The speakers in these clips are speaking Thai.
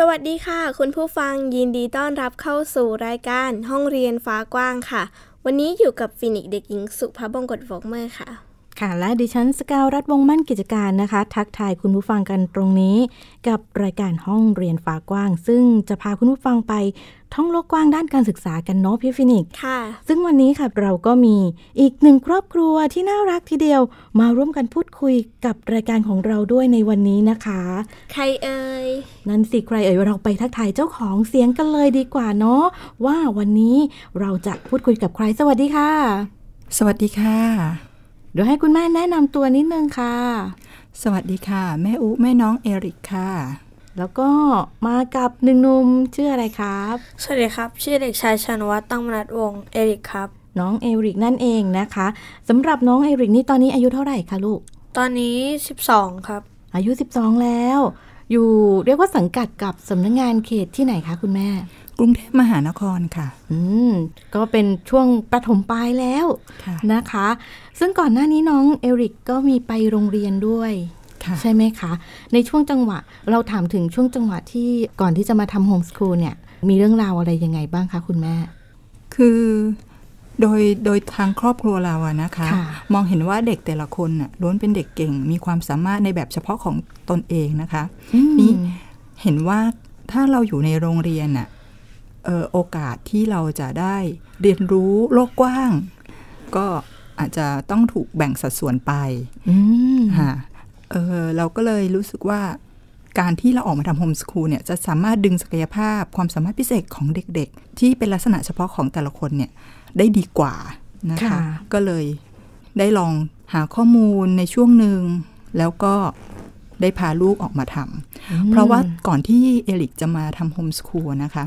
สวัสดีค่ะ คุณผู้ฟังยินดีต้อนรับเข้าสู่รายการห้องเรียนฟ้ากว้างค่ะ วันนี้อยู่กับฟินิกซ์เด็กหญิงสุภาพบงกตโฟกเมอร์ค่ะ ค่ะ และดิฉันสกาวรัฐวงศ์มั่นกิจการนะคะ ทักทายคุณผู้ฟังกันตรงนี้ กับรายการห้องเรียนฟ้ากว้าง ซึ่งจะพาคุณผู้ฟังไปท่องโลกกว้างด้านการศึกษากันเนาะพี่ฟินิกซ์ค่ะ ซึ่งวันนี้ค่ะเราก็มีอีกหนึ่งครอบครัวที่น่ารักทีเดียว มาร่วมกันพูดคุยกับรายการของเราด้วยในวันนี้นะคะ ใครเอ่ยนั่นสิใครเอ่ยเราไปทักทายเจ้าของเสียงกันเลยดีกว่าเนาะว่าวันนี้เราจะพูดคุยกับใครสวัสดีค่ะ สวัสดีค่ะ เดี๋ยวให้คุณแม่แนะนำตัวนิดนึงค่ะ สวัสดีค่ะ แม่อุแม่น้องเอริกค่ะ แล้วก็มากับหนึ่งหนุ่มชื่ออะไรครับ สวัสดีครับ ชื่อเด็กชายชานวัฒน์ตั้งมนัดวงศ์เอริกครับ น้องเอริกนั่นเองนะคะสำหรับน้องเอริกนี่ตอนนี้อายุเท่าไหร่คะลูก ตอนนี้ 12 ครับ อายุ 12 แล้ว อยู่เรียกว่าสังกัดกับสำนักงงานเขตที่ไหนคะคุณแม่ กรุงเทพมหานครค่ะ อืม ก็เป็นช่วงประถมปลายแล้วค่ะนะคะ ซึ่งก่อนหน้านี้น้องเอริกก็มีไปโรงเรียนด้วยค่ะใช่ไหมคะ ในช่วงจังหวะ เราถามถึงช่วงจังหวะที่ก่อนที่จะมาทำโฮมสคูลเนี่ย มีเรื่องราวอะไรยังไงบ้างคะคุณแม่ คือโดยโดยทางครอบครัวเราอะนะคะค่ะมองเห็นว่าเด็กแต่ละคนน่ะล้วนเป็นเด็กเก่ง มีความสามารถในแบบเฉพาะของตนเองนะคะ นี่เห็นว่าถ้าเราอยู่ในโรงเรียนน่ะเออ โอกาสที่เราจะได้เรียนรู้โลกกว้าง ก็อาจจะต้องถูกแบ่งสัดส่วนไปอืมค่ะเออเราก็เลยรู้สึกว่าการที่เราออกมาทำโฮมสคูลเนี่ยจะสามารถดึงศักยภาพความสามารถพิเศษของเด็กๆ ที่เป็นลักษณะเฉพาะของแต่ละคนเนี่ยได้ดีกว่านะคะค่ะก็เลยได้ลองหาข้อมูลในช่วงหนึ่ง แล้วก็ได้พาลูกออกมาทำเพราะว่าก่อนที่เอลิกจะมาทำโฮมสคูลนะคะ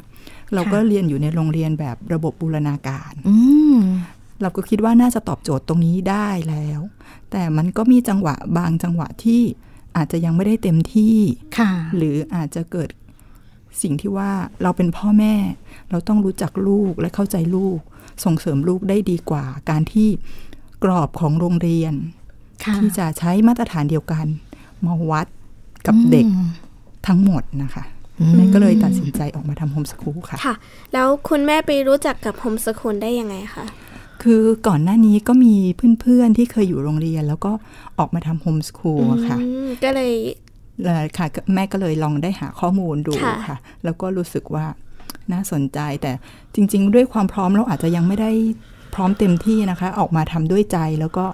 เราก็เรียนอยู่ในโรงเรียนแบบระบบบูรณาการอืมเราก็คิดว่าน่าจะตอบโจทย์ตรงนี้ได้แล้ว แต่มันก็มีจังหวะบางจังหวะที่อาจจะยังไม่ได้เต็มที่ค่ะ หรืออาจจะเกิดสิ่งที่ว่าเราเป็นพ่อแม่ เราต้องรู้จักลูกและเข้าใจลูก ส่งเสริมลูกได้ดีกว่า การที่กรอบของโรงเรียนค่ะที่จะใช้มาตรฐานเดียวกัน มาวัดกับเด็กทั้งหมดนะคะอืม แม่ก็เลยตัดสินใจออกมาทำโฮมสคูลค่ะ ค่ะ แล้วคุณแม่ไปรู้จักกับโฮมสคูลได้ยังไงคะคือก่อนหน้านี้ก็มีเพื่อนๆที่เคยอยู่โรงเรียน แล้วก็ออกมาทำโฮมสคูลอะค่ะอืมก็เลยแล้วค่ะแม่ก็เลยลองได้หาข้อมูลดูค่ะค่ะ แล้วก็รู้สึกว่าน่าสนใจแต่จริง ๆ ด้วยความพร้อมเราอาจจะยังไม่ได้พร้อมเต็มที่นะคะ ออกมาทำด้วยใจแล้วก็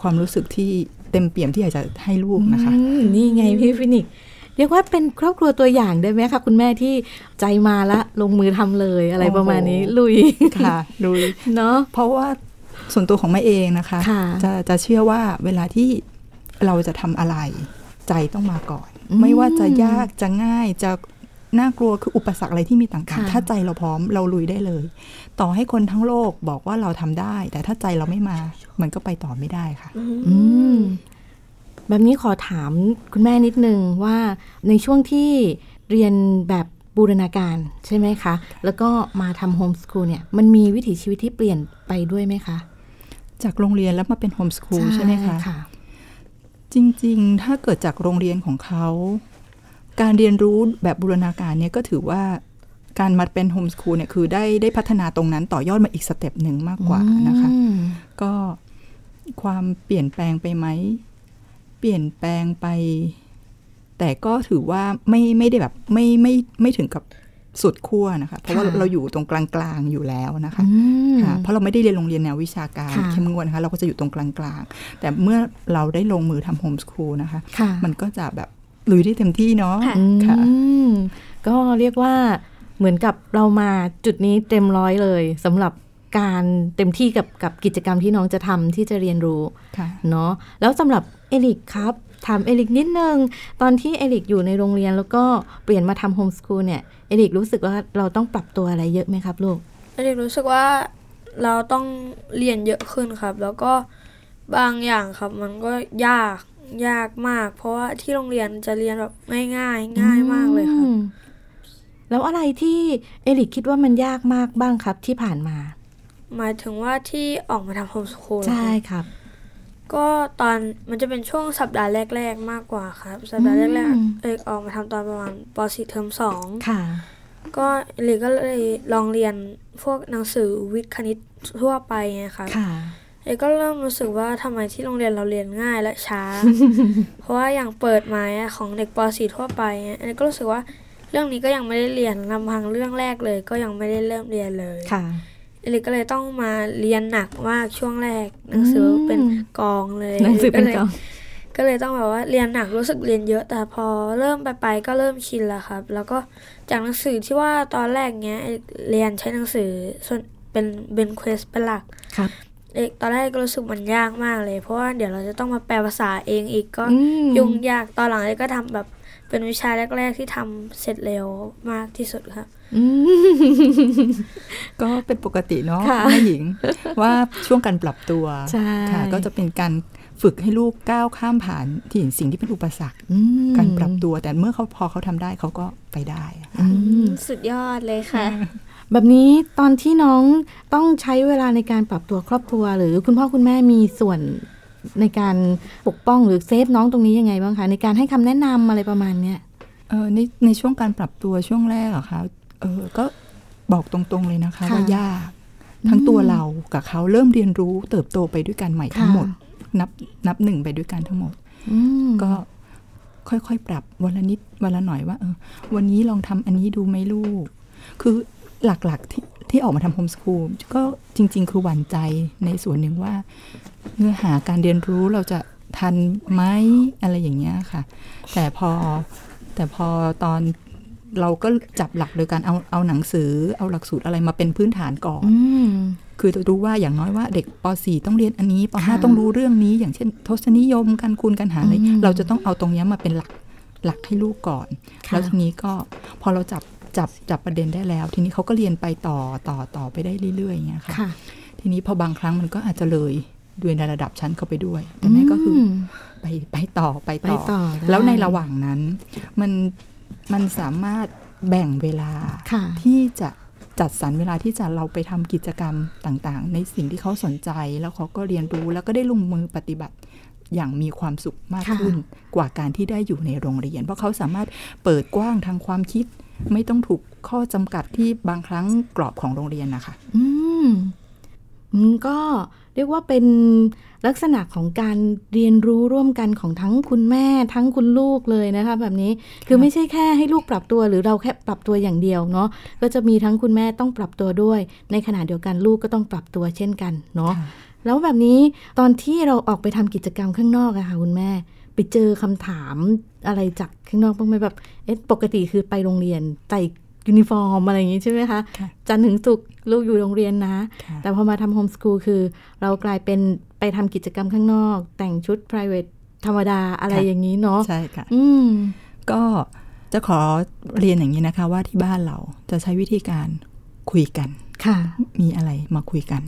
ความรู้สึกที่เต็มเปี่ยมที่อยากจะให้ลูกนะคะอืมนี่ไงพี่ฟินิกซ์ เรียกว่าเป็นครอบครัวตัวอย่างได้ไหมคะคุณแม่ที่ใจมาละลงมือทำเลยอะไรประมาณนี้โอ้โหลุยค่ะดูเนาะเพราะว่าส่วนตัวของแม่เองนะคะค่ะจะจะเชื่อว่าเวลาที่เราจะทำอะไร ใจต้องมาก่อนอืมไม่ว่าจะยากจะง่ายจะน่ากลัวคืออุปสรรคอะไรที่มีต่างค่ะๆถ้าใจเราพร้อมเราลุยได้เลย ต่อให้คนทั้งโลกบอกว่าเราทำได้ แต่ถ้าใจเราไม่มา มันก็ไปต่อไม่ได้ค่ะ อืม แบบนี้ขอถามคุณแม่นิดนึงว่าในช่วงที่เรียนแบบบูรณาการใช่ไหมคะ แล้วก็มาทำโฮมสคูลเนี่ยมันมีวิถีชีวิตที่เปลี่ยนไปด้วยไหมคะ จากโรงเรียนแล้วมาเป็นโฮมสคูลใช่ไหมคะค่ะจริงๆ ถ้าเกิดจากโรงเรียนของเขา การเรียนรู้แบบบูรณาการเนี่ยก็ถือว่าการมาเป็นโฮมสคูลเนี่ยคือได้ได้พัฒนาตรงนั้นต่อยอดมาอีก step หนึ่งมากกว่านะคะอืมก็ความเปลี่ยนแปลงไปไหม เปลี่ยนแปลงไป แต่ก็ถือว่าไม่ไม่ได้แบบไม่ไม่ไม่ถึงกับสุดขั้วนะคะ เพราะว่าค่ะเราอยู่ตรงกลางๆอยู่แล้วนะคะอืมค่ะเพราะเราไม่ได้เรียนโรงเรียนแนววิชาการค่ะเข้มงวดนะคะ เราก็จะอยู่ตรงกลางๆ แต่เมื่อเราได้ลงมือทำโฮมสคูลนะคะค่ะมันก็จะแบบลุยได้เต็มที่เนาะค่ะค่ะอืมก็เรียกว่าเหมือนกับเรามาจุดนี้เต็มร้อยเลยสำหรับ การเต็มที่กับกับกิจกรรมที่น้องจะทำที่จะเรียนรู้ค่ะเนาะแล้วสำหรับเอริคครับถามเอริคนิดนึง ตอนที่เอริคอยู่ในโรงเรียนแล้วก็เปลี่ยนมาทำโฮมสคูลเนี่ยเอลิกรู้สึกว่าเราต้องปรับตัวอะไรเยอะไหมครับลูกเด็กรู้สึกว่าเราต้องเรียนเยอะขึ้นครับ แล้วก็บางอย่างครับมันก็ยากยากมาก เพราะว่าที่โรงเรียนจะเรียนแบบง่ายๆง่ายมากเลยครับอืมแล้วอะไรที่เอลิกคิดว่ามันยากมากบ้างครับที่ผ่านมา หมายถึงว่าที่ออกมาทำโฮมสคูลใช่ครับ ก็ตอนมันจะเป็นช่วงสัปดาห์แรก ๆ มากกว่าครับ สัปดาห์แรกอืมๆเอกออกมาทำตอนประมาณป .4 เทอมสองค่ะ ก็เอกก็เลยลองเรียนพวกหนังสือวิทย์คณิตทั่วไปไงครับค่ะเอกก็เริ่มรู้สึกว่าทำไมที่โรงเรียนเราเรียนง่ายและช้า เพราะว่าอย่างเปิดมาอะของเด็กป .4 ทั่วไปอะเอกก็รู้สึกว่าเรื่องนี้ก็ยังไม่ได้เรียนลำพังเรื่องแรกเลย ก็ยังไม่ได้เริ่มเรียนเลยค่ะเอ ลิกก็เลยต้องมาเรียนหนักมากช่วงแรก หนังสือเป็นกองเลยหนังสือเป็นกองก็เลยต้องแบบว่าเรียนหนักรู้สึกเรียนเยอะ แต่พอเริ่มไปไปๆก็เริ่มชินแล้วครับ แล้วก็จากหนังสือที่ว่าตอนแรกเนี้ยเอกเรียนใช้หนังสือส่วนเป็นเป็นเควสเป็นหลักครับเอกตอนแรกก็รู้สึกมันยากมากเลย เพราะว่าเดี๋ยวเราจะต้องมาแปลภาษาเองอีกก็อืมยุ่งยากตอนหลังเอกก็ทำแบบเป็นวิชาแรก ๆที่ทำเสร็จเร็วมากที่สุดครับอืม ก็เป็นปกติเนาะค่ะแม่หญิง ว่าช่วงการปรับตัวใช่ค่ะ ก็จะเป็นการฝึกให้ลูกก้าวข้ามผ่านที่สิ่งที่เป็นอุปสรรคอืมการปรับตัวแต่เมื่อเขาพอเขาทำได้เขาก็ไปได้อะอืมสุดยอดเลยค่ะ แบบนี้ตอนที่น้องต้องใช้เวลาในการปรับตัวครอบครัว หรือคุณพ่อคุณแม่มีส่วนในการปกป้องหรือเซฟน้องตรงนี้ยังไงบ้างคะในการให้คำแนะนำอะไรประมาณเนี้ยเออในในช่วงการปรับตัวช่วงแรกอะคะ เออก็บอกตรงๆเลยนะคะค่ะว่ายาก ทั้งตัวเรากับเขาเริ่มเรียนรู้เติบโตไปด้วยกันใหม่ทั้งหมด นับนับหนึ่งไปด้วยกันทั้งหมดอืมก็ค่อยๆ ปรับวันละนิดวันละหน่อยว่าเออวันนี้ลองทำอันนี้ดูไหมลูก คือหลักๆที่ที่ออกมาทำโฮมสคูลก็จริง ๆ คือหวั่นใจในส่วนหนึ่งว่า เนื้อหาการเรียนรู้เราจะทันไหมอะไรอย่างเงี้ยค่ะ แต่พอแต่พอตอน เราก็จับหลักโดยการเอาเอาหนังสือ เอาหลักสูตรอะไรมาเป็นพื้นฐานก่อนอืมคือจะรู้ว่าอย่างน้อยว่าเด็กป .4 ต้องเรียนอันนี้ปค่ะ .5 ต้องรู้เรื่องนี้ อย่างเช่น ทศนิยมการคูณการหารอะไรอืมเราจะต้องเอาตรงเนี้ยมาเป็นหลักหลักให้ลูกก่อนค่ะแล้วทีนี้ก็พอเราจับจับจับประเด็นได้แล้ว ทีนี้เขาก็เรียนไปต่อต่อต่อไปได้เรื่อยๆอย่างเงี้ยค่ะค่ะทีนี้พอบางครั้งมันก็อาจจะเลยด้วยในระดับชั้นเข้าไปด้วย แต่แม่ก็คืออมไปไปต่อไปต่อไปต่อได้แล้วในระหว่างนั้น มัน มันสามารถแบ่งเวลาค่ะที่จะจัดสรรเวลาที่จะเราไปทำกิจกรรมต่างๆ ในสิ่งที่เขาสนใจแล้วเขาก็เรียนรู้แล้วก็ได้ลงมือปฏิบัติอย่างมีความสุขมากค่ะขึ้นกว่าการที่ได้อยู่ในโรงเรียน เพราะเขาสามารถเปิดกว้างทางความคิด ไม่ต้องถูกข้อจำกัดที่บางครั้งกรอบของโรงเรียนนะคะ อืมอืมก็เรียกว่าเป็น ลักษณะของการเรียนรู้ร่วมกันของทั้งคุณแม่ ทั้งคุณลูกเลยนะคะแบบนี้คือไม่ใช่แค่ให้ลูกปรับตัวหรือเราแค่ปรับตัวอย่างเดียวเนาะก็จะมีทั้งคุณแม่ต้องปรับตัวด้วย ในขณะเดียวกันลูกก็ต้องปรับตัวเช่นกันเนาะค่ะแล้วแบบนี้ตอนที่เราออกไปทำกิจกรรมข้างนอกอะค่ะคุณแม่ ไปเจอคำถามอะไรจากข้างนอกบ้างไหมแบบเอ๊ะปกติคือไปโรงเรียนใส่ ยูนิฟอร์มอะไรอย่างงี้ใช่ไหมคะค่ะจันทร์ถึงศุกร์ลูกอยู่โรงเรียนนะค่ะแต่พอมาทำ homeschool คือ เรากลายเป็นไปทำกิจกรรมข้างนอก แต่งชุด private ธรรมดาอะไรอย่างนี้เนาะใช่ค่ะอืมก็จะขอเรียนอย่างนี้นะคะ ว่าที่บ้านเราจะใช้วิธีการคุยกันค่ะ มีอะไรมาคุยกัน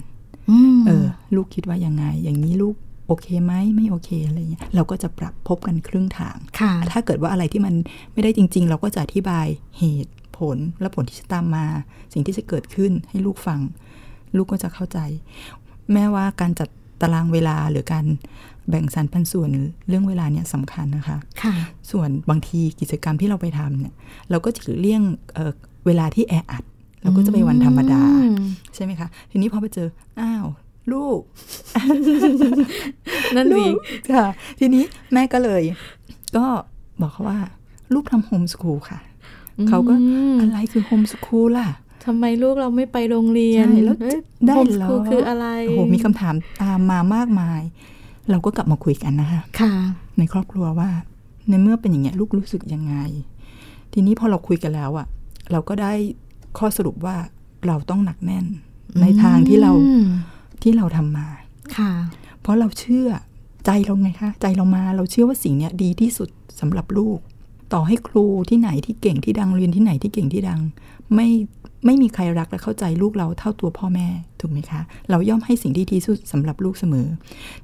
อืมเออ ลูกคิดว่ายังไง อย่างนี้ลูกโอเคไหมไม่โอเคอะไรเงี้ยเราก็จะปรับพบกันครึ่งทางค่ะถ้าเกิดว่าอะไรที่มันไม่ได้จริง ๆ เราก็จะอธิบายเหตุ ผลและผลที่จะตามมา สิ่งที่จะเกิดขึ้นให้ลูกฟัง ลูกก็จะเข้าใจ แม้ว่าการจัดตารางเวลาหรือการแบ่งสรรปันส่วนเรื่องเวลาเนี่ยสำคัญนะคะค่ะส่วนบางทีกิจกรรมที่เราไปทำเนี่ย เราก็จะเลี่ยงเอ่อเวลาที่แออัดเราก็จะไปวันธรรมดาอืมใช่ไหมคะ ทีนี้พอไปเจอ อ้าว ลูก นั่นลูสิกค่ะ ทีนี้แม่ก็เลย ก็บอกเขาว่า ลูกทำโฮมสคูลค่ะ เขาก็อืมอะไรคือโฮมสคูลล่ะทำไมลูกเราไม่ไปโรงเรียนใช่แล้วเอ้ยได้โฮมสเหรอคูลคืออะไรโอ้โหมีคำถามตามมามากมาย เราก็กลับมาคุยกันนะคะค่ะ ในครอบครัวว่า ในเมื่อเป็นอย่างเงี้ยลูกรู้สึกยังไง ทีนี้พอเราคุยกันแล้วอะเราก็ได้ข้อสรุปว่าเราต้องหนักแน่น ในทางที่เราอืมที่เราทำมาค่ะ เพราะเราเชื่อใจเราไงคะ ใจเรามาเราเชื่อว่าสิ่งเนี้ยดีที่สุดสำหรับลูก ต่อให้ครูที่ไหนที่เก่งที่ดังเรียนที่ไหนที่เก่งที่ดัง ไม่ไม่มีใครรักและเข้าใจลูกเราเท่าตัวพ่อแม่ถูกไหมคะ เราย่อมให้สิ่งที่ดีที่สุดสำหรับลูกเสมอ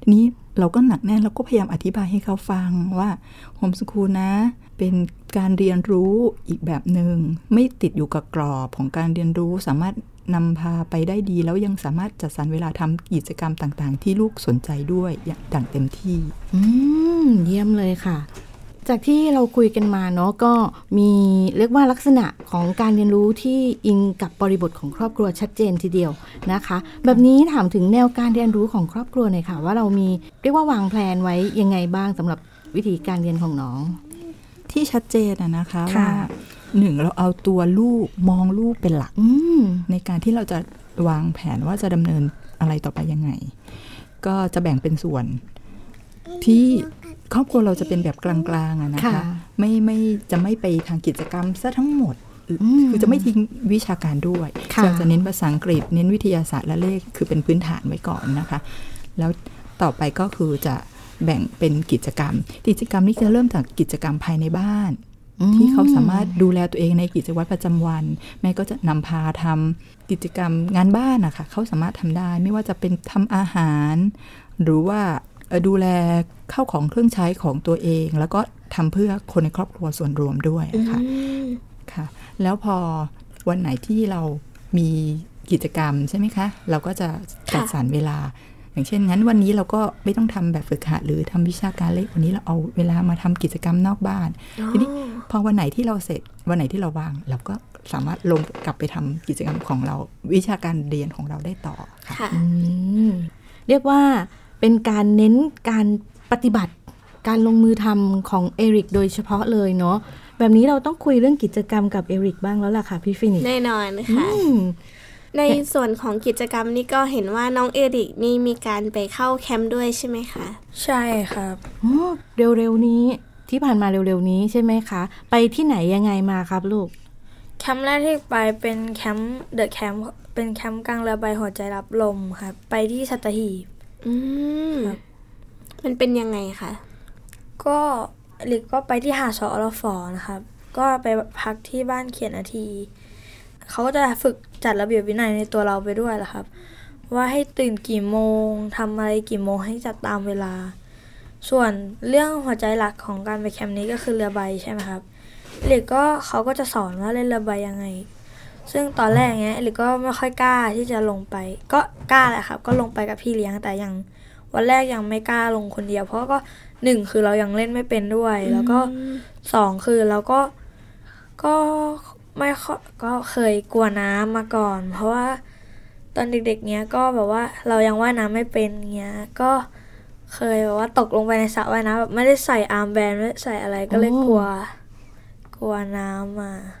ทีนี้เราก็หนักแน่นเราก็พยายามอธิบายให้เขาฟังว่าโฮมสคูลนะ เป็นการเรียนรู้อีกแบบหนึง่งไม่ติดอยู่กับกรอบของการเรียนรู้สามารถนำพาไปได้ดี แล้วยังสามารถจัดสรรเวลาทำกิจกรรมต่าง ๆ ที่ลูกสนใจด้วยอย่างเต็มที่ อืมเยี่ยมเลยค่ะ จากที่เราคุยกันมาเนาะก็มีเรียกว่าลักษณะของการเรียนรู้ที่อิงกับบริบทของครอบครัวชัดเจนทีเดียวนะคะ แบบนี้ถามถึงแนวการเรียนรู้ของครอบครัวหน่อยค่ะ ว่าเรามีเรียกว่าวางแผนไว้ยังไงบ้างสำหรับวิธีการเรียนของน้อง ที่ชัดเจนอะนะคะค่ะว่าหนึ่งเราเอาตัวลูกมองลูกเป็นหลักอืมในการที่เราจะวางแผนว่าจะดำเนินอะไรต่อไปยังไง ก็จะแบ่งเป็นส่วนที่ ครอบครัวเราจะเป็นแบบกลางๆอะนะคะค่ะไม่ไม่จะไม่ไปทางกิจกรรมซะทั้งหมดมคือจะไม่ทิ้งวิชาการด้วยค่ะเราจะเน้นภาษาอังกฤษ เน้นวิทยาศาสตร์และเลขคือเป็นพื้นฐานไว้ก่อนนะคะ แล้วต่อไปก็คือจะแบ่งเป็นกิจกรรม กิจกรรมนี้จะเริ่มจากกิจกรรมภายในบ้าน ที่เขาสามารถดูแลตัวเองในกิจวัตรประจำวัน แม่ก็จะนำพาทำกิจกรรมงานบ้านนะคะเขาสามารถทำได้ ไม่ว่าจะเป็นทำอาหาร หรือว่าเอ่อ ดูแลเข้าของเครื่องใช้ของตัวเอง แล้วก็ทำเพื่อคนในครอบครัวส่วนรวมด้วยค่ะค่ะ แล้วพอวันไหนที่เรามีกิจกรรมใช่ไหมคะ เราก็จะจัดสรรเวลา อย่างเช่นงั้นวันนี้เราก็ไม่ต้องทำแบบฝึกหัดหรือทำวิชาการเล็กวันนี้เราเอาเวลามาทำกิจกรรมนอกบ้านทีนี้พอวันไหนที่เราเสร็จวันไหนที่เราว่าง เราก็สามารถลงกลับไปทำกิจกรรมของเราวิชาการเรียนของเราได้ต่อค่ะค่ะอืมเรียกว่า เป็นการเน้นการปฏิบัติการลงมือทำของเอริกโดยเฉพาะเลยเนาะแบบนี้เราต้องคุยเรื่องกิจกรรมกับเอริกบ้างแล้วล่ะค่ะพี่ฟินิกซ์แน่นอนอืค่ะมในส่วนของกิจกรรมนี่ก็เห็นว่าน้องเอริกนี่มีการไปเข้าแคมป์ด้วยใช่ไหมคะ ใช่ครับอ๋อเร็วๆนี้ที่ผ่านมาเร็วๆนี้ใช่ไหมคะ ไปที่ไหนยังไงมาครับลูก แคมป์แรกที่ไปเป็นแคมป์ the camp เป็นแคมป์กลางเรือใบหัวใจรับลมครับไปที่สัตหีบ อืมครับมันเป็นยังไงคะก็หลิกก็ไปที่หาดสอรฟอนะครับ ก็ไปพักที่บ้านเขียนนาที เขาก็จะฝึกจัดระเบียบวินัยในตัวเราไปด้วยแหละครับ ว่าให้ตื่นกี่โมงทำอะไรกี่โมงให้จัดตามเวลา ส่วนเรื่องหัวใจหลักของการไปแคมป์นี้ก็คือเรือใบใช่ไหมครับหลิกก็เขาก็จะสอนว่าเล่นเรือใบยังไง ซึ่งตอนแรกเนี้ยหลิกก็ไม่ค่อยกล้าที่จะลงไป ก็กล้าแหละครับ ก็ลงไปกับพี่เลี้ยงแต่ยังวันแรกยังไม่กล้าลงคนเดียว เพราะก็หนึ่งคือเรายังเล่นไม่เป็นด้วย แล้วก็สองคือเราก็ก็ไม่ค่อยก็เคยกลัวน้ำมาก่อน เพราะว่าตอนเด็กๆเนี้ยก็แบบว่าเรายังว่ายน้ำไม่เป็นเงี้ยก็เคยแบบว่าตกลงไปในสระว่ายน้ำแบบไม่ได้ใส่อาร์มแบนด์ไม่ได้ใส่อะไรก็เลยโอ้กลัว กลัวน้ำมาอื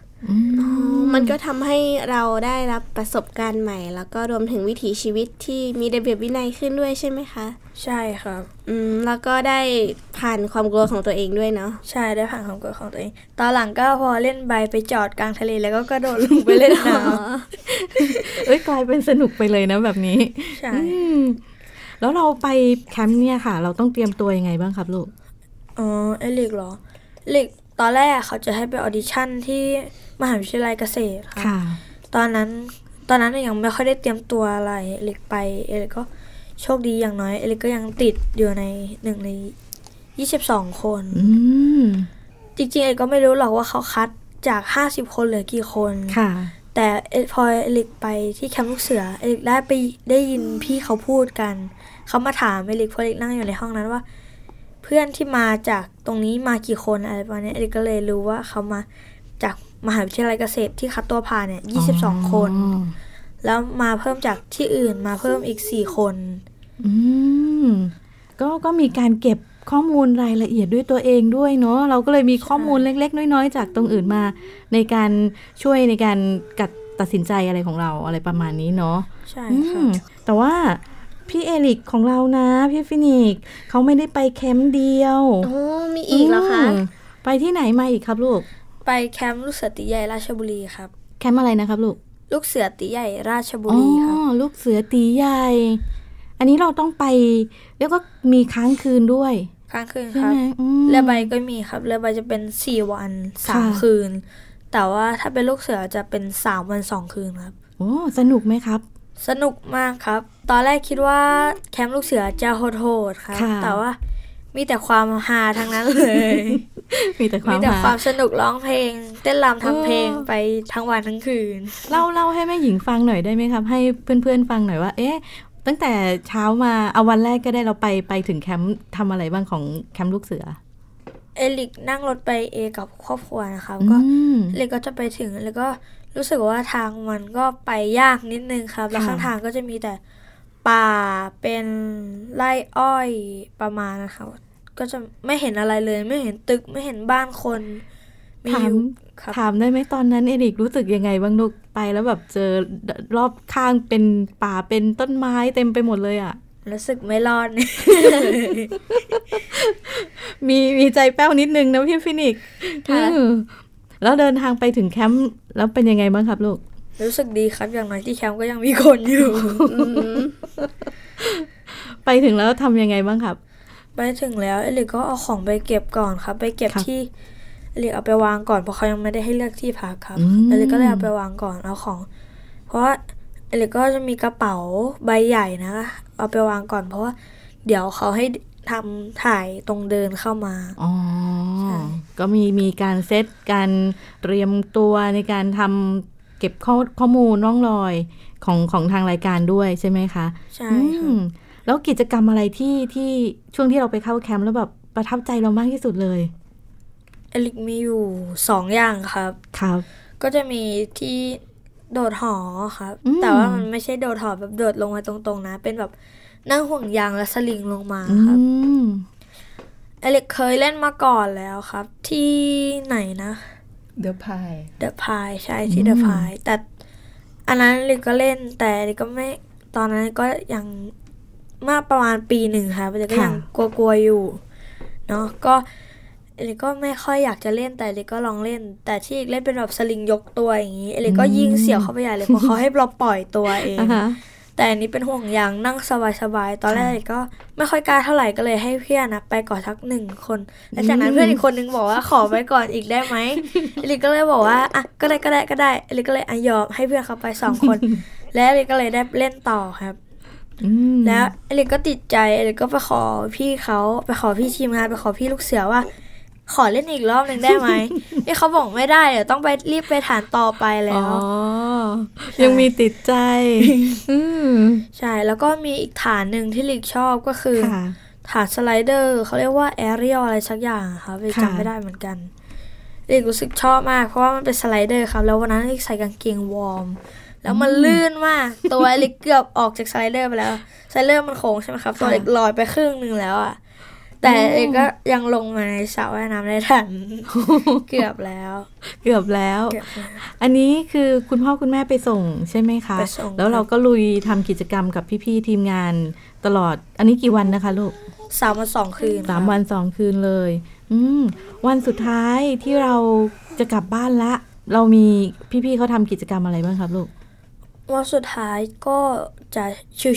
มมันก็ทำให้เราได้รับประสบการณ์ใหม่ แล้วก็รวมถึงวิถีชีวิตที่มีระเบียบวินัยขึ้นด้วยใช่ไหมคะ ใช่ครับอืมแล้วก็ได้ผ่านความกลัวของตัวเองด้วยเนาะใช่ได้ผ่านความกลัวของตัวเอง ตอนหลังก็พอเล่นใบไปจอดกลางทะเลแล้วก็กระโดดลงไปเล่นน้ำเอ้ยกลายเป็นสนุกไปเลยนะแบบนี้ใช่อืมแล้วเราไปแคมป์เนี่ยค่ะ เราต้องเตรียมตัวยังไงบ้างครับลูกอ๋อเอลิกเหรอเอลิก ตอนแรกเขาจะให้ไป audition ที่มหาวิทยาลัยเกษตรค่ะค่ะ ตอนนั้นตอนนั้นยังไม่ค่อยได้เตรียมตัวอะไรเอลิกไปเอลิกก็โชคดีอย่างน้อยเอลิกก็ยังติดอยู่ในหนึ่งในยี่สิบสองคนอืมจริงๆเอลิกก็ไม่รู้หรอกว่าเขาคัดจากห้าสิบคนเหลือกี่คนค่ะ แต่เอพอเอลิกไปที่แคมป์ลูกเสือเอลิกได้ไปได้ยินพี่เขาพูดกัน เขามาถามเอลิกเพราะเอลิกนั่งอยู่ในห้องนั้นว่า เพื่อนที่มาจาก ตรงนี้มากี่คนอะไรประมาณนี้เอลิกก็เลยรู้ว่าเขามาจากมหาวิทยาลัยเกษตรที่คัดตัวผ่านเนี่ยยี่สิบสองคน แล้วมาเพิ่มจากที่อื่นมาเพิ่มอีกสี่คน อืมก็ก็มีการเก็บข้อมูลรายละเอียดด้วยตัวเองด้วยเนาะเราก็เลยมีข้อมูลเล็ก ๆ น้อยๆ จากตรงอื่นมา ในการช่วยในการกัดตัดสินใจอะไรของเราอะไรประมาณนี้เนาะใช่อืค่ะมแต่ว่า พี่เอริกของเรานะ พี่ฟินิกส์เขาไม่ได้ไปแคมป์เดียวโอ้มีอีกแล้วคะมไปที่ไหนมาอีกครับลูก ไปแคมป์ลูกเสือตีใหญ่ราชบุรีครับ แคมป์อะไรนะครับลูก ลูกเสือตีใหญ่ราชบุอ๋อรีครับลูกเสือตีใหญ่ อันนี้เราต้องไปเรียกว่ามีค้างคืนด้วยค้างคืนใช่ครับไหมอืมเรือใบก็มีครับเรือใบจะเป็นสี่วันสามค่ะคืน แต่ว่าถ้าเป็นลูกเสือจะเป็นสามวันสองคืนครับ โอ้ สนุกไหมครับ สนุกมากครับ ตอนแรกคิดว่าแคมป์ลูกเสือจะโหดๆครับค่ะแต่ว่ามีแต่ความฮาทั้งนั้นเลย มีแต่ความีมแต่หาความสนุกร้องเพลง เต้นรำเออทำเพลงไปทั้งวันทั้งคืน เล่าเล่าให้แม่หญิงฟังหน่อยได้ไหมครับ ให้เพื่อนๆฟังหน่อยว่า เอ๊ะ ตั้งแต่เช้ามาเอาวันแรกก็ได้เราไปไปถึงแคมป์ทำอะไรบ้างของแคมป์ลูกเสือ เอลิกนั่งรถไปเอกับครอบครัวนะครับอืก็มเอลิกก็จะไปถึงแล้วก็รู้สึกว่าทางมันก็ไปยากนิดนึงครับ แล้วค่ะข้างทางก็จะมีแต่ ป่าเป็นไร่อ้อยประมาณนะครับก็จะไม่เห็นอะไรเลย ไม่เห็นตึกไม่เห็นบ้านคนมีถาอมยู่ครับถามได้ไหมตอนนั้นเอริกรู้สึกยังไงบ้างลูกไปแล้วแบบเจอรอบข้างเป็นป่าเป็นต้นไม้เต็มไปหมดเลยอะ่ะรู้สึกไม่รอดมีมีใจแป้วนิดนึงนะพี่ฟินิกซ์ค่ะเออแล้วเดินทางไปถึงแคมป์แล้วเป็นยังไงบ้างครับลูก รู้สึกดีครับอย่างน้อยที่แคมป์ก็ยังมีคนอยู่ ไปถึงแล้วทำยังไงบ้างครับ ไปถึงแล้วเอลิกก็เอาของไปเก็บก่อนครับ ไปเก็บค่ะที่เอลิกเอาไปวางก่อนเพราะเขายังไม่ได้ให้เลือกที่พักครับอืมเอลิกก็เลยเอาไปวางก่อนเอาของ เพราะว่าเอลิกก็จะมีกระเป๋าใบใหญ่นะเอาไปวางก่อน เพราะว่าเดี๋ยวเขาให้ทำถ่ายตรงเดินเข้ามา อ๋อใช่ก็มีมีการเซตการเตรียมตัวในการทำ เก็บข้อข้อมูลร่องรอยของของทางรายการด้วยใช่ไหมคะ ใช่อืค่ะมแล้วกิจกรรมอะไรที่ที่ช่วงที่เราไปเข้าแคมป์แล้วแบบประทับใจเรามากที่สุดเลยเอลิกมีอยู่สองอย่างครับ ครับ ก็จะมีที่โดดหอครับอืมแต่ว่ามันไม่ใช่โดดหอแบบโดดลงมาตรงๆนะ เป็นแบบนั่งห่วงยางและสลิงลงมาอืครับมอเล็กเคยเล่นมาก่อนแล้วครับ ที่ไหนนะ เดอะพายเดอะพายใช่ที่เดอะพายแต่อันนั้นอเล็กก็เล่นแต่อเล็กก็ไม่ตอนนั้นก็ยังมากประมาณปีหนึ่งครับอเล็กก็ยังกลัวๆอยู่เนาะก็อเล็กก็ไม่ค่อยอยากจะเล่นแต่อเล็กก็ลองเล่น แต่ที่เล่นเป็นแบบสลิงยกตัวอย่างนี้อเล็กก็ยิงเสี่ยวเข้าไปใหญ่เลยเพราะเขาให้เราปล่อยตัวเองอ่าฮะ แต่อันนี้เป็นห่วงยางนั่งสบายๆ ตอนแรกก็ไม่ค่อยกล้าเท่าไหร่ก็เลยให้เพื่อนนะไปก่อนสักหนึ่งคนแล้วจากนั้นเพื่อนอีกคนนึงบอกว่าขอไปก่อนอีกได้ไหมเอลิกก็เลยบอกว่าอะก็ได้ก็ได้ก็ได้เอลิกก็เลยอะยอมให้เพื่อนเขาไปสองคน แล้วเอลิกก็เลยได้เล่นต่อครับอืมแล้วเอลิกก็ติดใจเอลิกก็ไปขอพี่เขาไปขอพี่ทีมงานไปขอพี่ลูกเสือว่า ขอเล่นอีกรอบหนึ่งได้ไหมที่เขาบอกไม่ได้เดี๋ยวต้องไปรีบไปฐานต่อไปแล้อ๋อวยังมีติดใจอืมใช่ แล้วก็มีอีกฐานหนึ่งที่ลิกชอบก็คือค่ะฐาน slider เขาเรียกว่า aerial อะไรสักอย่างอะครับลิกค่ะจำไม่ได้เหมือนกันลิกรู้สึกชอบมากเพราะว่ามันเป็น slider ครับแล้ววันนั้นลิกใส่กางเกงวอร์มแล้วมันลื่นมาก ตัวลิกเกือบออกจากสไลเดอร์ไปแล้วสไลเดอร์มันโค้งใช่ไหมครับ ตัวลิกลอยไปครึ่งหนึ่งแล้วอะ แต่ลิกก็ยังลงมาในสระว่ายน้ำได้ทันเกือบแล้วเกือบแล้ว เกือบแล้ว อันนี้คือคุณพ่อคุณแม่ไปส่งใช่ไหมคะไปส่งแล้วเราก็ลุยทำกิจกรรมกับพี่ๆทีมงานตลอด อันนี้กี่วันนะคะลูกสามวันสองคืนสามครับวันสองคืนเลย อืมวันสุดท้ายที่เราจะกลับบ้านละ เรามีพี่ๆเขาทำกิจกรรมอะไรบ้างครับลูกวันสุดท้ายก็ จะ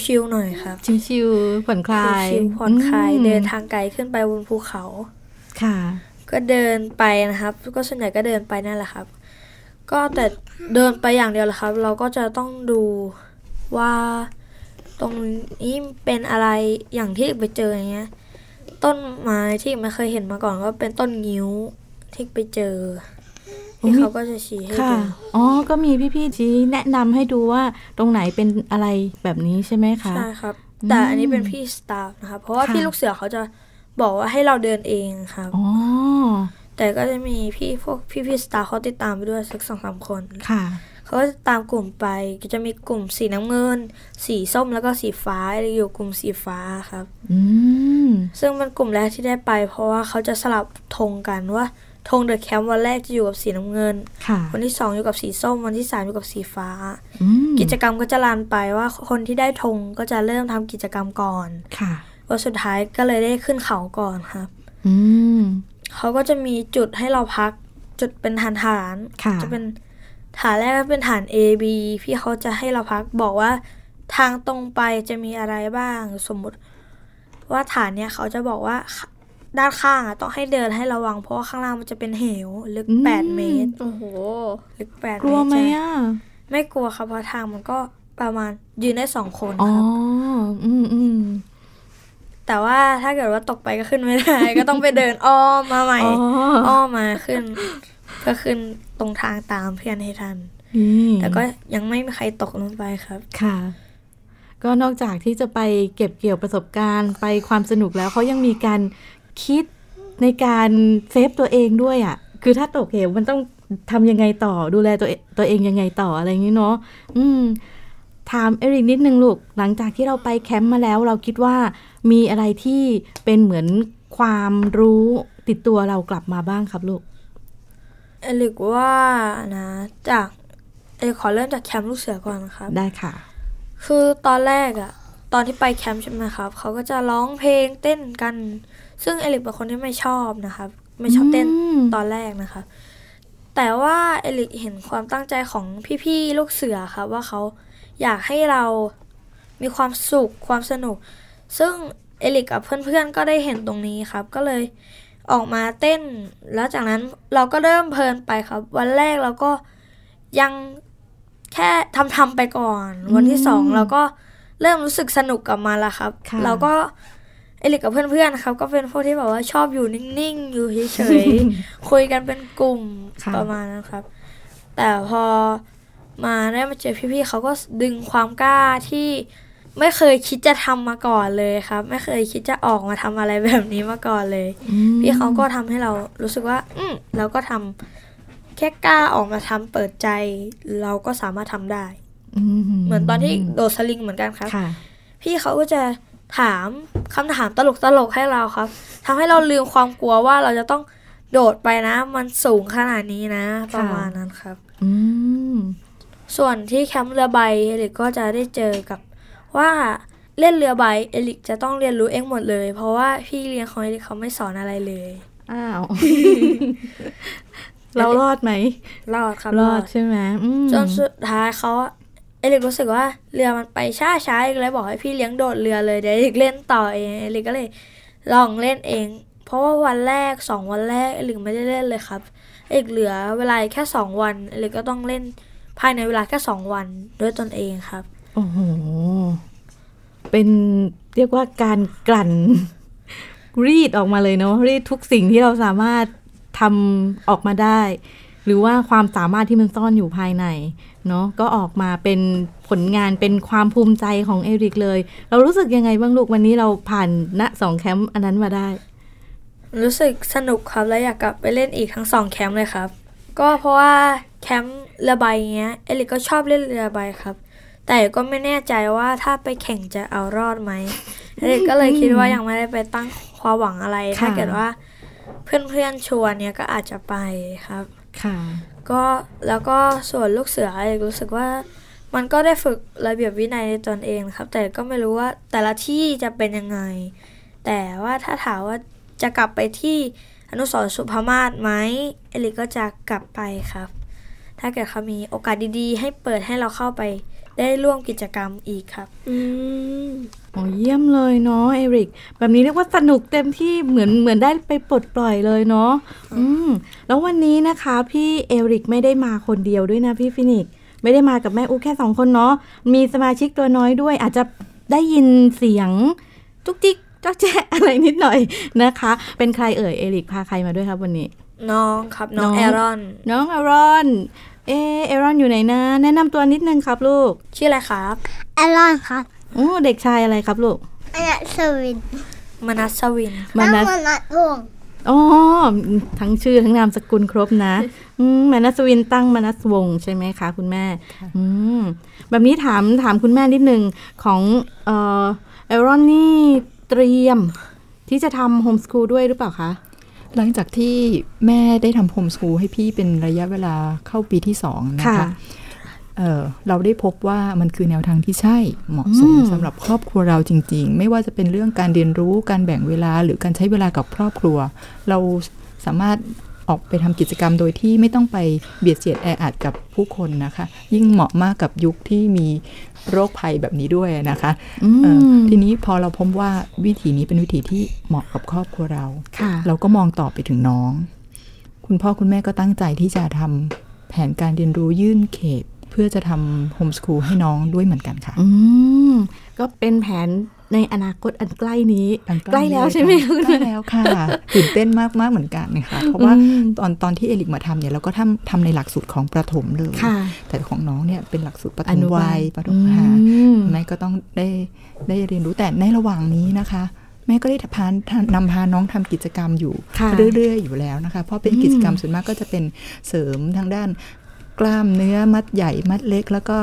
ชิวๆหน่อยครับ ชิวๆผ่อนคลายชิวๆผ่อนคลายอืมเดินทางไกลขึ้นไปบนภูเขา ค่ะ ก็เดินไปนะครับ ก็ส่วนใหญ่ก็เดินไปนั่นแหละครับ ก็แต่เดินไปอย่างเดียวแหละครับ เราก็จะต้องดูว่าตรงนี้เป็นอะไรอย่างที่ไปเจออย่างเงี้ย ต้นไม้ที่ไม่เคยเห็นมาก่อนก็เป็นต้นงิ้วที่ไปเจอ ที่เขาก็จะชี้ให้ค่ะดูอ๋อ ก็มีพี่ๆชี้แนะนำให้ดูว่าตรงไหนเป็นอะไรแบบนี้ใช่ไหมคะ ใช่ครับ แต่อันนี้เป็นพี่สตาฟนะครับเพราะว่าค่ะพี่ลูกเสือเขาจะบอกว่าให้เราเดินเองครับ อ๋อ แต่ก็จะมีพี่พวกพี่พี่สตาฟเขาติดตามไปด้วยสักสองสามคน ค่ะ เขาก็จะตามกลุ่มไป ก็จะมีกลุ่มสีน้ำเงิน สีส้มแล้วก็สีฟ้าอยู่กลุ่มสีฟ้าครับ อืมซึ่งเป็นกลุ่มแรกที่ได้ไป เพราะว่าเขาจะสลับธงกันว่า ธงเดอะแคมป์วันแรกจะอยู่กับสีน้ำเงินค่ะวันที่สองอยู่กับสีส้ม วันที่สามอยู่กับสีฟ้าอืมกิจกรรมก็จะลานไปว่าคนที่ได้ธงก็จะเริ่มทำกิจกรรมก่อนค่ะวันสุดท้ายก็เลยได้ขึ้นเขาก่อนครับอืมเขาก็จะมีจุดให้เราพัก จุดเป็นฐานฐานค่ะจะเป็นฐานแรกก็เป็นฐาน A B พี่เขาจะให้เราพักบอกว่าทางตรงไปจะมีอะไรบ้างสมมุติ ว่าฐานเนี่ยเขาจะบอกว่า ด้านข้างอะต้องให้เดินให้ระวังเพราะว่าข้างล่างมันจะเป็นเหว ลึกอืมแปดเมตร โอ้โห ลึกแปดกลัวไหมใช่อะไม่กลัวครับเพราะทางมันก็ประมาณยืนได้สองคนอ๋อครับอืมอืมแต่ว่าถ้าเกิดว่าตกไปก็ขึ้นไม่ได้ ก็ต้องไปเดินอ้อมมาใหม่อ๋ออ้อมมาขึ้นเพื่อขึ้นตรงทางตามเพื่อนให้ทันนี่แต่ก็ยังไม่มีใครตกลงไปครับ ค่ะ ก็นอกจากที่จะไปเก็บเกี่ยวประสบการณ์ไปความสนุกแล้วเขายังมีการ คิดในการ save ตัวเองด้วยอะค่ะ คือถ้าตกเหวมันต้องทำยังไงต่อดูแลตัวเองตัวเองยังไงต่ออะไรอย่างนี้เนาะอืมถามเอริกนิดนึงลูก หลังจากที่เราไปแคมป์มาแล้ว เราคิดว่ามีอะไรที่เป็นเหมือนความรู้ติดตัวเรากลับมาบ้างครับลูกเอลิกว่านะจากเอลิกขอเริ่มจากแคมป์ลูกเสือก่อนนะครับ ได้ค่ะ คือตอนแรกอะตอนที่ไปแคมป์ใช่ไหมครับ เขาก็จะร้องเพลงเต้นกันซึ่งเอลิกเป็นคนที่ไม่ชอบนะครับไม่ชอบเต้นอืมตอนแรกนะคะ แต่ว่าเอลิกเห็นความตั้งใจของพี่ๆลูกเสือครับว่าเขาอยากให้เรามีความสุขความสนุก ซึ่งเอลิกกับเพื่อนๆก็ได้เห็นตรงนี้ครับ ก็เลยออกมาเต้น แล้วจากนั้นเราก็เริ่มเพลินไปครับ วันแรกเราก็ยังแค่ทำทำๆไปก่อน วันที่สองอืมเราก็เริ่มรู้สึกสนุกกับมันละครับค่ะเราก็ เอลิกกับเพื่อนๆนะครับก็เป็นพวกที่แบบว่าชอบอยู่นิ่งๆ อยู่เฉยๆ คุยกันเป็นกลุ่มค่ะประมาณนั้นครับ แต่พอมาได้มาเจอพี่ๆเขาก็ดึงความกล้าที่ไม่เคยคิดจะทำมาก่อนเลยครับ ไม่เคยคิดจะออกมาทำอะไรแบบนี้มาก่อนเลยอืมพี่เขาก็ทำให้เรารู้สึกว่า อืมเราก็ทำแค่กล้าออกมาทำเปิดใจ เราก็สามารถทำได้เหมือนตอนที่โดดสลิงเหมือนกันครับค่ะพี่เขาก็จะ ถามคำถามตลกตลกๆให้เราครับทำให้เราลืมความกลัวว่าเราจะต้องโดดไปนะ มันสูงขนาดนี้นะ ประมาณนั้นครับอืมส่วนที่แคมป์เรือใบเอลิกก็จะได้เจอกับว่าเล่นเรือใบเอลิกจะต้องเรียนรู้เองหมดเลย เพราะว่าพี่เลี้ยงของเอลิกเขาไม่สอนอะไรเลย อ้าว เรารอดไหมรอดครับรอดใช่ไหมอืมจนสุดท้ายเขา เอลิกรู้สึกว่าเรือมันไปช้าช้าเอลิกเลยบอกให้พี่เลี้ยงโดดเรือเลยเดี๋ยวเอลิกเล่นต่อเองเอลิกก็เลยลองเล่นเอง เพราะว่าวันแรกสองวันแรกเอลิกไม่ได้เล่นเลยครับ เอลิกเหลือเวลาแค่สองวันเอลิกก็ต้องเล่นภายในเวลาแค่สองวันด้วยตนเองครับโอ้โหเป็นเรียกว่าการกลั่นรีดออกมาเลยเนาะรีดทุกสิ่งที่เราสามารถทำออกมาได้ หรือว่าความสามารถที่มันซ่อนอยู่ภายในเนาะก็ออกมาเป็นผลงานเป็นความภูมิใจของเอริกเลย เรารู้สึกยังไงบ้างลูกวันนี้เราผ่านณสองแคมป์อันนั้นมาได้ รู้สึกสนุกครับและอยากกลับไปเล่นอีกทั้งสองแคมป์เลยครับ ก็เพราะว่าแคมป์เรือใบเงี้ยเอลิกก็ชอบเล่นเรือใบครับ แต่ก็ไม่แน่ใจว่าถ้าไปแข่งจะเอารอดไหมเอลิกก็เลยคิดว่ายังไม่ได้ไปตั้งความหวังอะไรถ้าเกิดว่า เพื่อนๆชวนเนี่ยก็อาจจะไปครับ ค่ะก็แล้วก็ส่วนลูกเสือเอลิกรู้สึกว่า มันก็ได้ฝึกระเบียบวินัยในตนเองครับ แต่ก็ไม่รู้ว่าแต่ละที่จะเป็นยังไง แต่ว่าถ้าถามว่าจะกลับไปที่อนุสรณ์สุภามาศไหมเอลิกก็จะกลับไปครับ ถ้าเกิดเขามีโอกาสดีๆ ให้เปิดให้เราเข้าไปได้ร่วมกิจกรรมอีกครับ อืม โอ้เยี่ยมเลยเนาะเอริก แบบนี้เรียกว่าสนุกเต็มที่เหมือนเหมือนได้ไปปลดปล่อยเลยเนาะอืมแล้ววันนี้นะคะพี่เอริกไม่ได้มาคนเดียวด้วยนะพี่ฟินิกซ์ไม่ได้มากับแม่อูแค่สองคนเนาะมีสมาชิกตัวน้อยด้วย อาจจะได้ยินเสียงจุกจิกจ๊อกแจ๊ะอะไรนิดหน่อยนะคะ เป็นใครเอ่ยเอริกพาใครมาด้วยครับวันนี้ น้องครับน้องน้องแอรอน น้องเอรอนเอเอรอนอยู่ไหนนะ แนะนำตัวนิดนึงครับลูก ชื่ออะไรครับอรอนครับ โอ้เด็กชายอะไรครับลูกอนัสวินมนัสวินมานัสมนัสวงศ์อ๋อทั้งชื่อทั้งนามสกุลครบนะอืมมานัสวินตั้งมานัสวงศ์ใช่ไหมคะคุณแม่อืมแบบนี้ถามถามคุณแม่นิดนึงของเอ่อเอรอนนี่เตรียม ที่จะทำโฮมส o ูลด้วยหรือเปล่าคะหลังจากที่แม่ได้ทำโฮมส o ูลให้พี่เป็นระยะเวลาเข้าปีที่สองนะคะ เออเราได้พบว่ามันคือแนวทางที่ใช่เหมาะสมอืมสำหรับครอบครัวเราจริง ๆ ไม่ว่าจะเป็นเรื่องการเรียนรู้การแบ่งเวลาหรือการใช้เวลากับครอบครัว เราสามารถออกไปทำกิจกรรมโดยที่ไม่ต้องไปเบียดเสียดแออัดกับผู้คนนะคะ ยิ่งเหมาะมากกับยุคที่มีโรคภัยแบบนี้ด้วยนะคะอืมเอ่อทีนี้พอเราพบว่าวิธีนี้เป็นวิธีที่เหมาะกับครอบครัวเราค่ะเราก็มองต่อไปถึงน้อง คุณพ่อคุณแม่ก็ตั้งใจที่จะทำแผนการเรียนรู้ยื่นเขต เพื่อจะทำโฮมสคูลให้น้องด้วยเหมือนกันค่ะอืมก็เป็นแผนในอนาคตอันใกล้นี้อันใกล้แล้วใช่ไหมคะใกล้แล้วค่ะตื่นเต้นมากมากๆเหมือนกันนะคะเพราะว่าอืมตอนตอนที่เอลิกมาทำเนี่ยเราก็ทำทำในหลักสูตรของประถมเลยค่ะแต่ของน้องเนี่ยเป็นหลักสูตรประถอมนุบาวัลยประถมหาอืมแม่ก็ต้องได้ได้เรียนรู้แต่ในระหว่างนี้นะคะ แม่ก็ได้พานนำพาน้องทำกิจกรรมอยู่ค่ะเรื่อยๆอยู่แล้วนะคะ เพราะเป็นกิจกรรมส่วนมากก็จะเป็นเสริมทางด้าน กล้ามเนื้อมัดใหญ่มัดเล็ก แล้วก็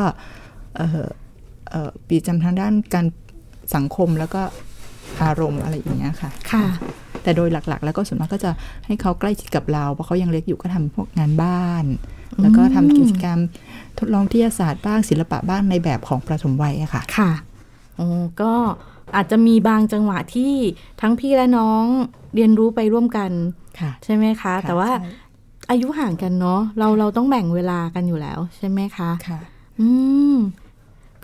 เอ่อเอ่อปีจำทางด้านการสังคมแล้วก็อารมณ์อะไรอย่างเงี้ยค่ะ ค่ะ แต่โดยหลักๆ แล้วก็ส่วนมากก็จะให้เขาใกล้ชิดกับเราเพราะเขายังเล็กอยู่ก็ทำพวกงานบ้าน แล้วก็ทำกิจกรรมทดลองวิทยาศาสตร์บ้างศิลปะบ้างในแบบของประถมวัยอะค่ะ ค่ะโอ้ก็อาจจะมีบางจังหวะที่ทั้งพี่และน้องเรียนรู้ไปร่วมกันค่ะใช่ไหมคะ แต่ว่าใช่ อายุห่างกันเนาะเราเราต้องแบ่งเวลากันอยู่แล้ว ใช่ไหมคะ ค่ะ อืม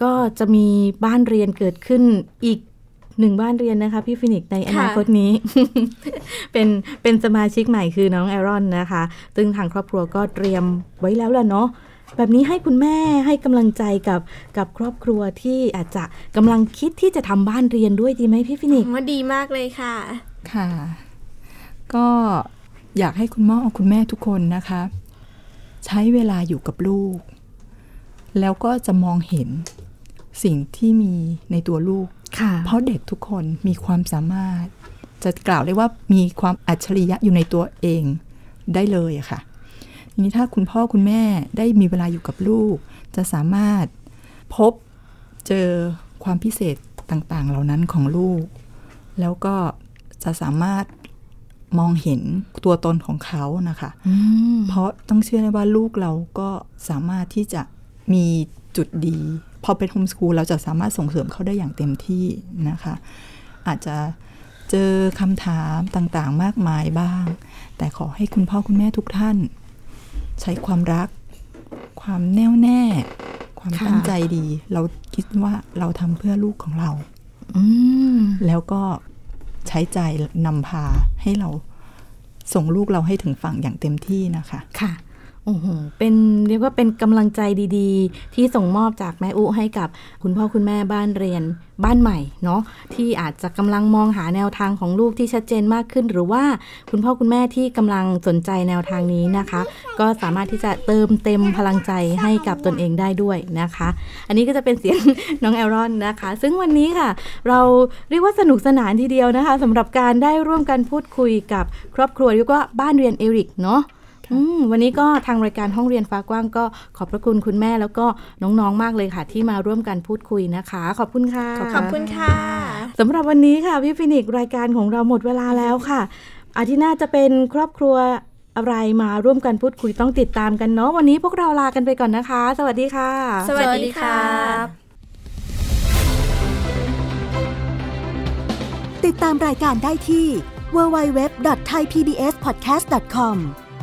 ก็จะมีบ้านเรียนเกิดขึ้นอีกหนึ่งบ้านเรียนนะคะ พี่ฟินิกซ์ในอนาคตนี้ เป็นเป็นสมาชิกใหม่คือน้องแอรอนนะคะ ซึ่งทางครอบครัวก็เตรียมไว้แล้วล่ะเนาะแบบนี้ให้คุณแม่ให้กำลังใจกับกับครอบครัวที่อาจจะกำลังคิดที่จะทำบ้านเรียนด้วยดีไหมพี่ฟินิกซ์ว่าดีมากเลยค่ะ ค่ะ ก็ อยากให้คุณพ่อคุณแม่ทุกคนนะคะ ใช้เวลาอยู่กับลูก แล้วก็จะมองเห็นสิ่งที่มีในตัวลูกค่ะเพราะเด็กทุกคนมีความสามารถ จะกล่าวได้ว่ามีความอัจฉริยะอยู่ในตัวเองได้เลยอะค่ะทีนี้ถ้าคุณพ่อคุณแม่ได้มีเวลาอยู่กับลูก จะสามารถพบเจอความพิเศษต่างๆ เหล่านั้นของลูก แล้วก็จะสามารถ มองเห็นตัวตนของเขานะคะอืมเพราะต้องเชื่อได้ว่าลูกเราก็สามารถที่จะมีจุดดี พอเป็นโฮมส o ูลเราจะสามารถส่งเสริมเขาได้อย่างเต็มที่นะคะ อาจจะเจอคำถามต่างๆ มากมายบ้าง แต่ขอให้คุณพ่อคุณแม่ทุกท่าน ใช้ความรัก ความแน่วแน่ ความค่ะตั้งใจดี เราคิดว่าเราทำเพื่อลูกของเราอืมแล้วก็ ใช้ใจนำพาให้เราส่งลูกเราให้ถึงฝั่งอย่างเต็มที่นะคะ ค่ะ เป็นเรียกว่าเป็นกำลังใจดีๆ ที่ส่งมอบจากแม่อุให้กับคุณพ่อคุณแม่บ้านเรียนบ้านใหม่เนาะที่อาจจะกำลังมองหาแนวทางของลูกที่ชัดเจนมากขึ้น หรือว่าคุณพ่อคุณแม่ที่กำลังสนใจแนวทางนี้นะคะ ก็สามารถที่จะเติมเต็มพลังใจให้กับตนเองได้ด้วยนะคะ อันนี้ก็จะเป็นเสียงน้องแอรอนนะคะ ซึ่งวันนี้ค่ะ เราเรียกว่าสนุกสนานทีเดียวนะคะสำหรับการได้ร่วมกันพูดคุยกับครอบครัวเรียกว่าบ้านเรียนเอริกเนาะ วันนี้ก็ทางรายการห้องเรียนฟ้ากว้างก็ขอบพระคุณคุณแม่แล้วก็น้องๆมากเลยค่ะ ที่มาร่วมกันพูดคุยนะคะ ขอบคุณค่ะ ขอบคุณค่ะสำหรับวันนี้ค่ะพี่ฟินิกส์รายการของเราหมดเวลาแล้วค่ะ อาทิตย์หน้าจะเป็นครอบครัวอะไรมาร่วมกันพูดคุยต้องติดตามกันเนาะวันนี้พวกเราลากันไปก่อนนะคะ สวัสดีค่ะ สวัสดีครับติดตามรายการได้ที่ www.thaipbspodcast.com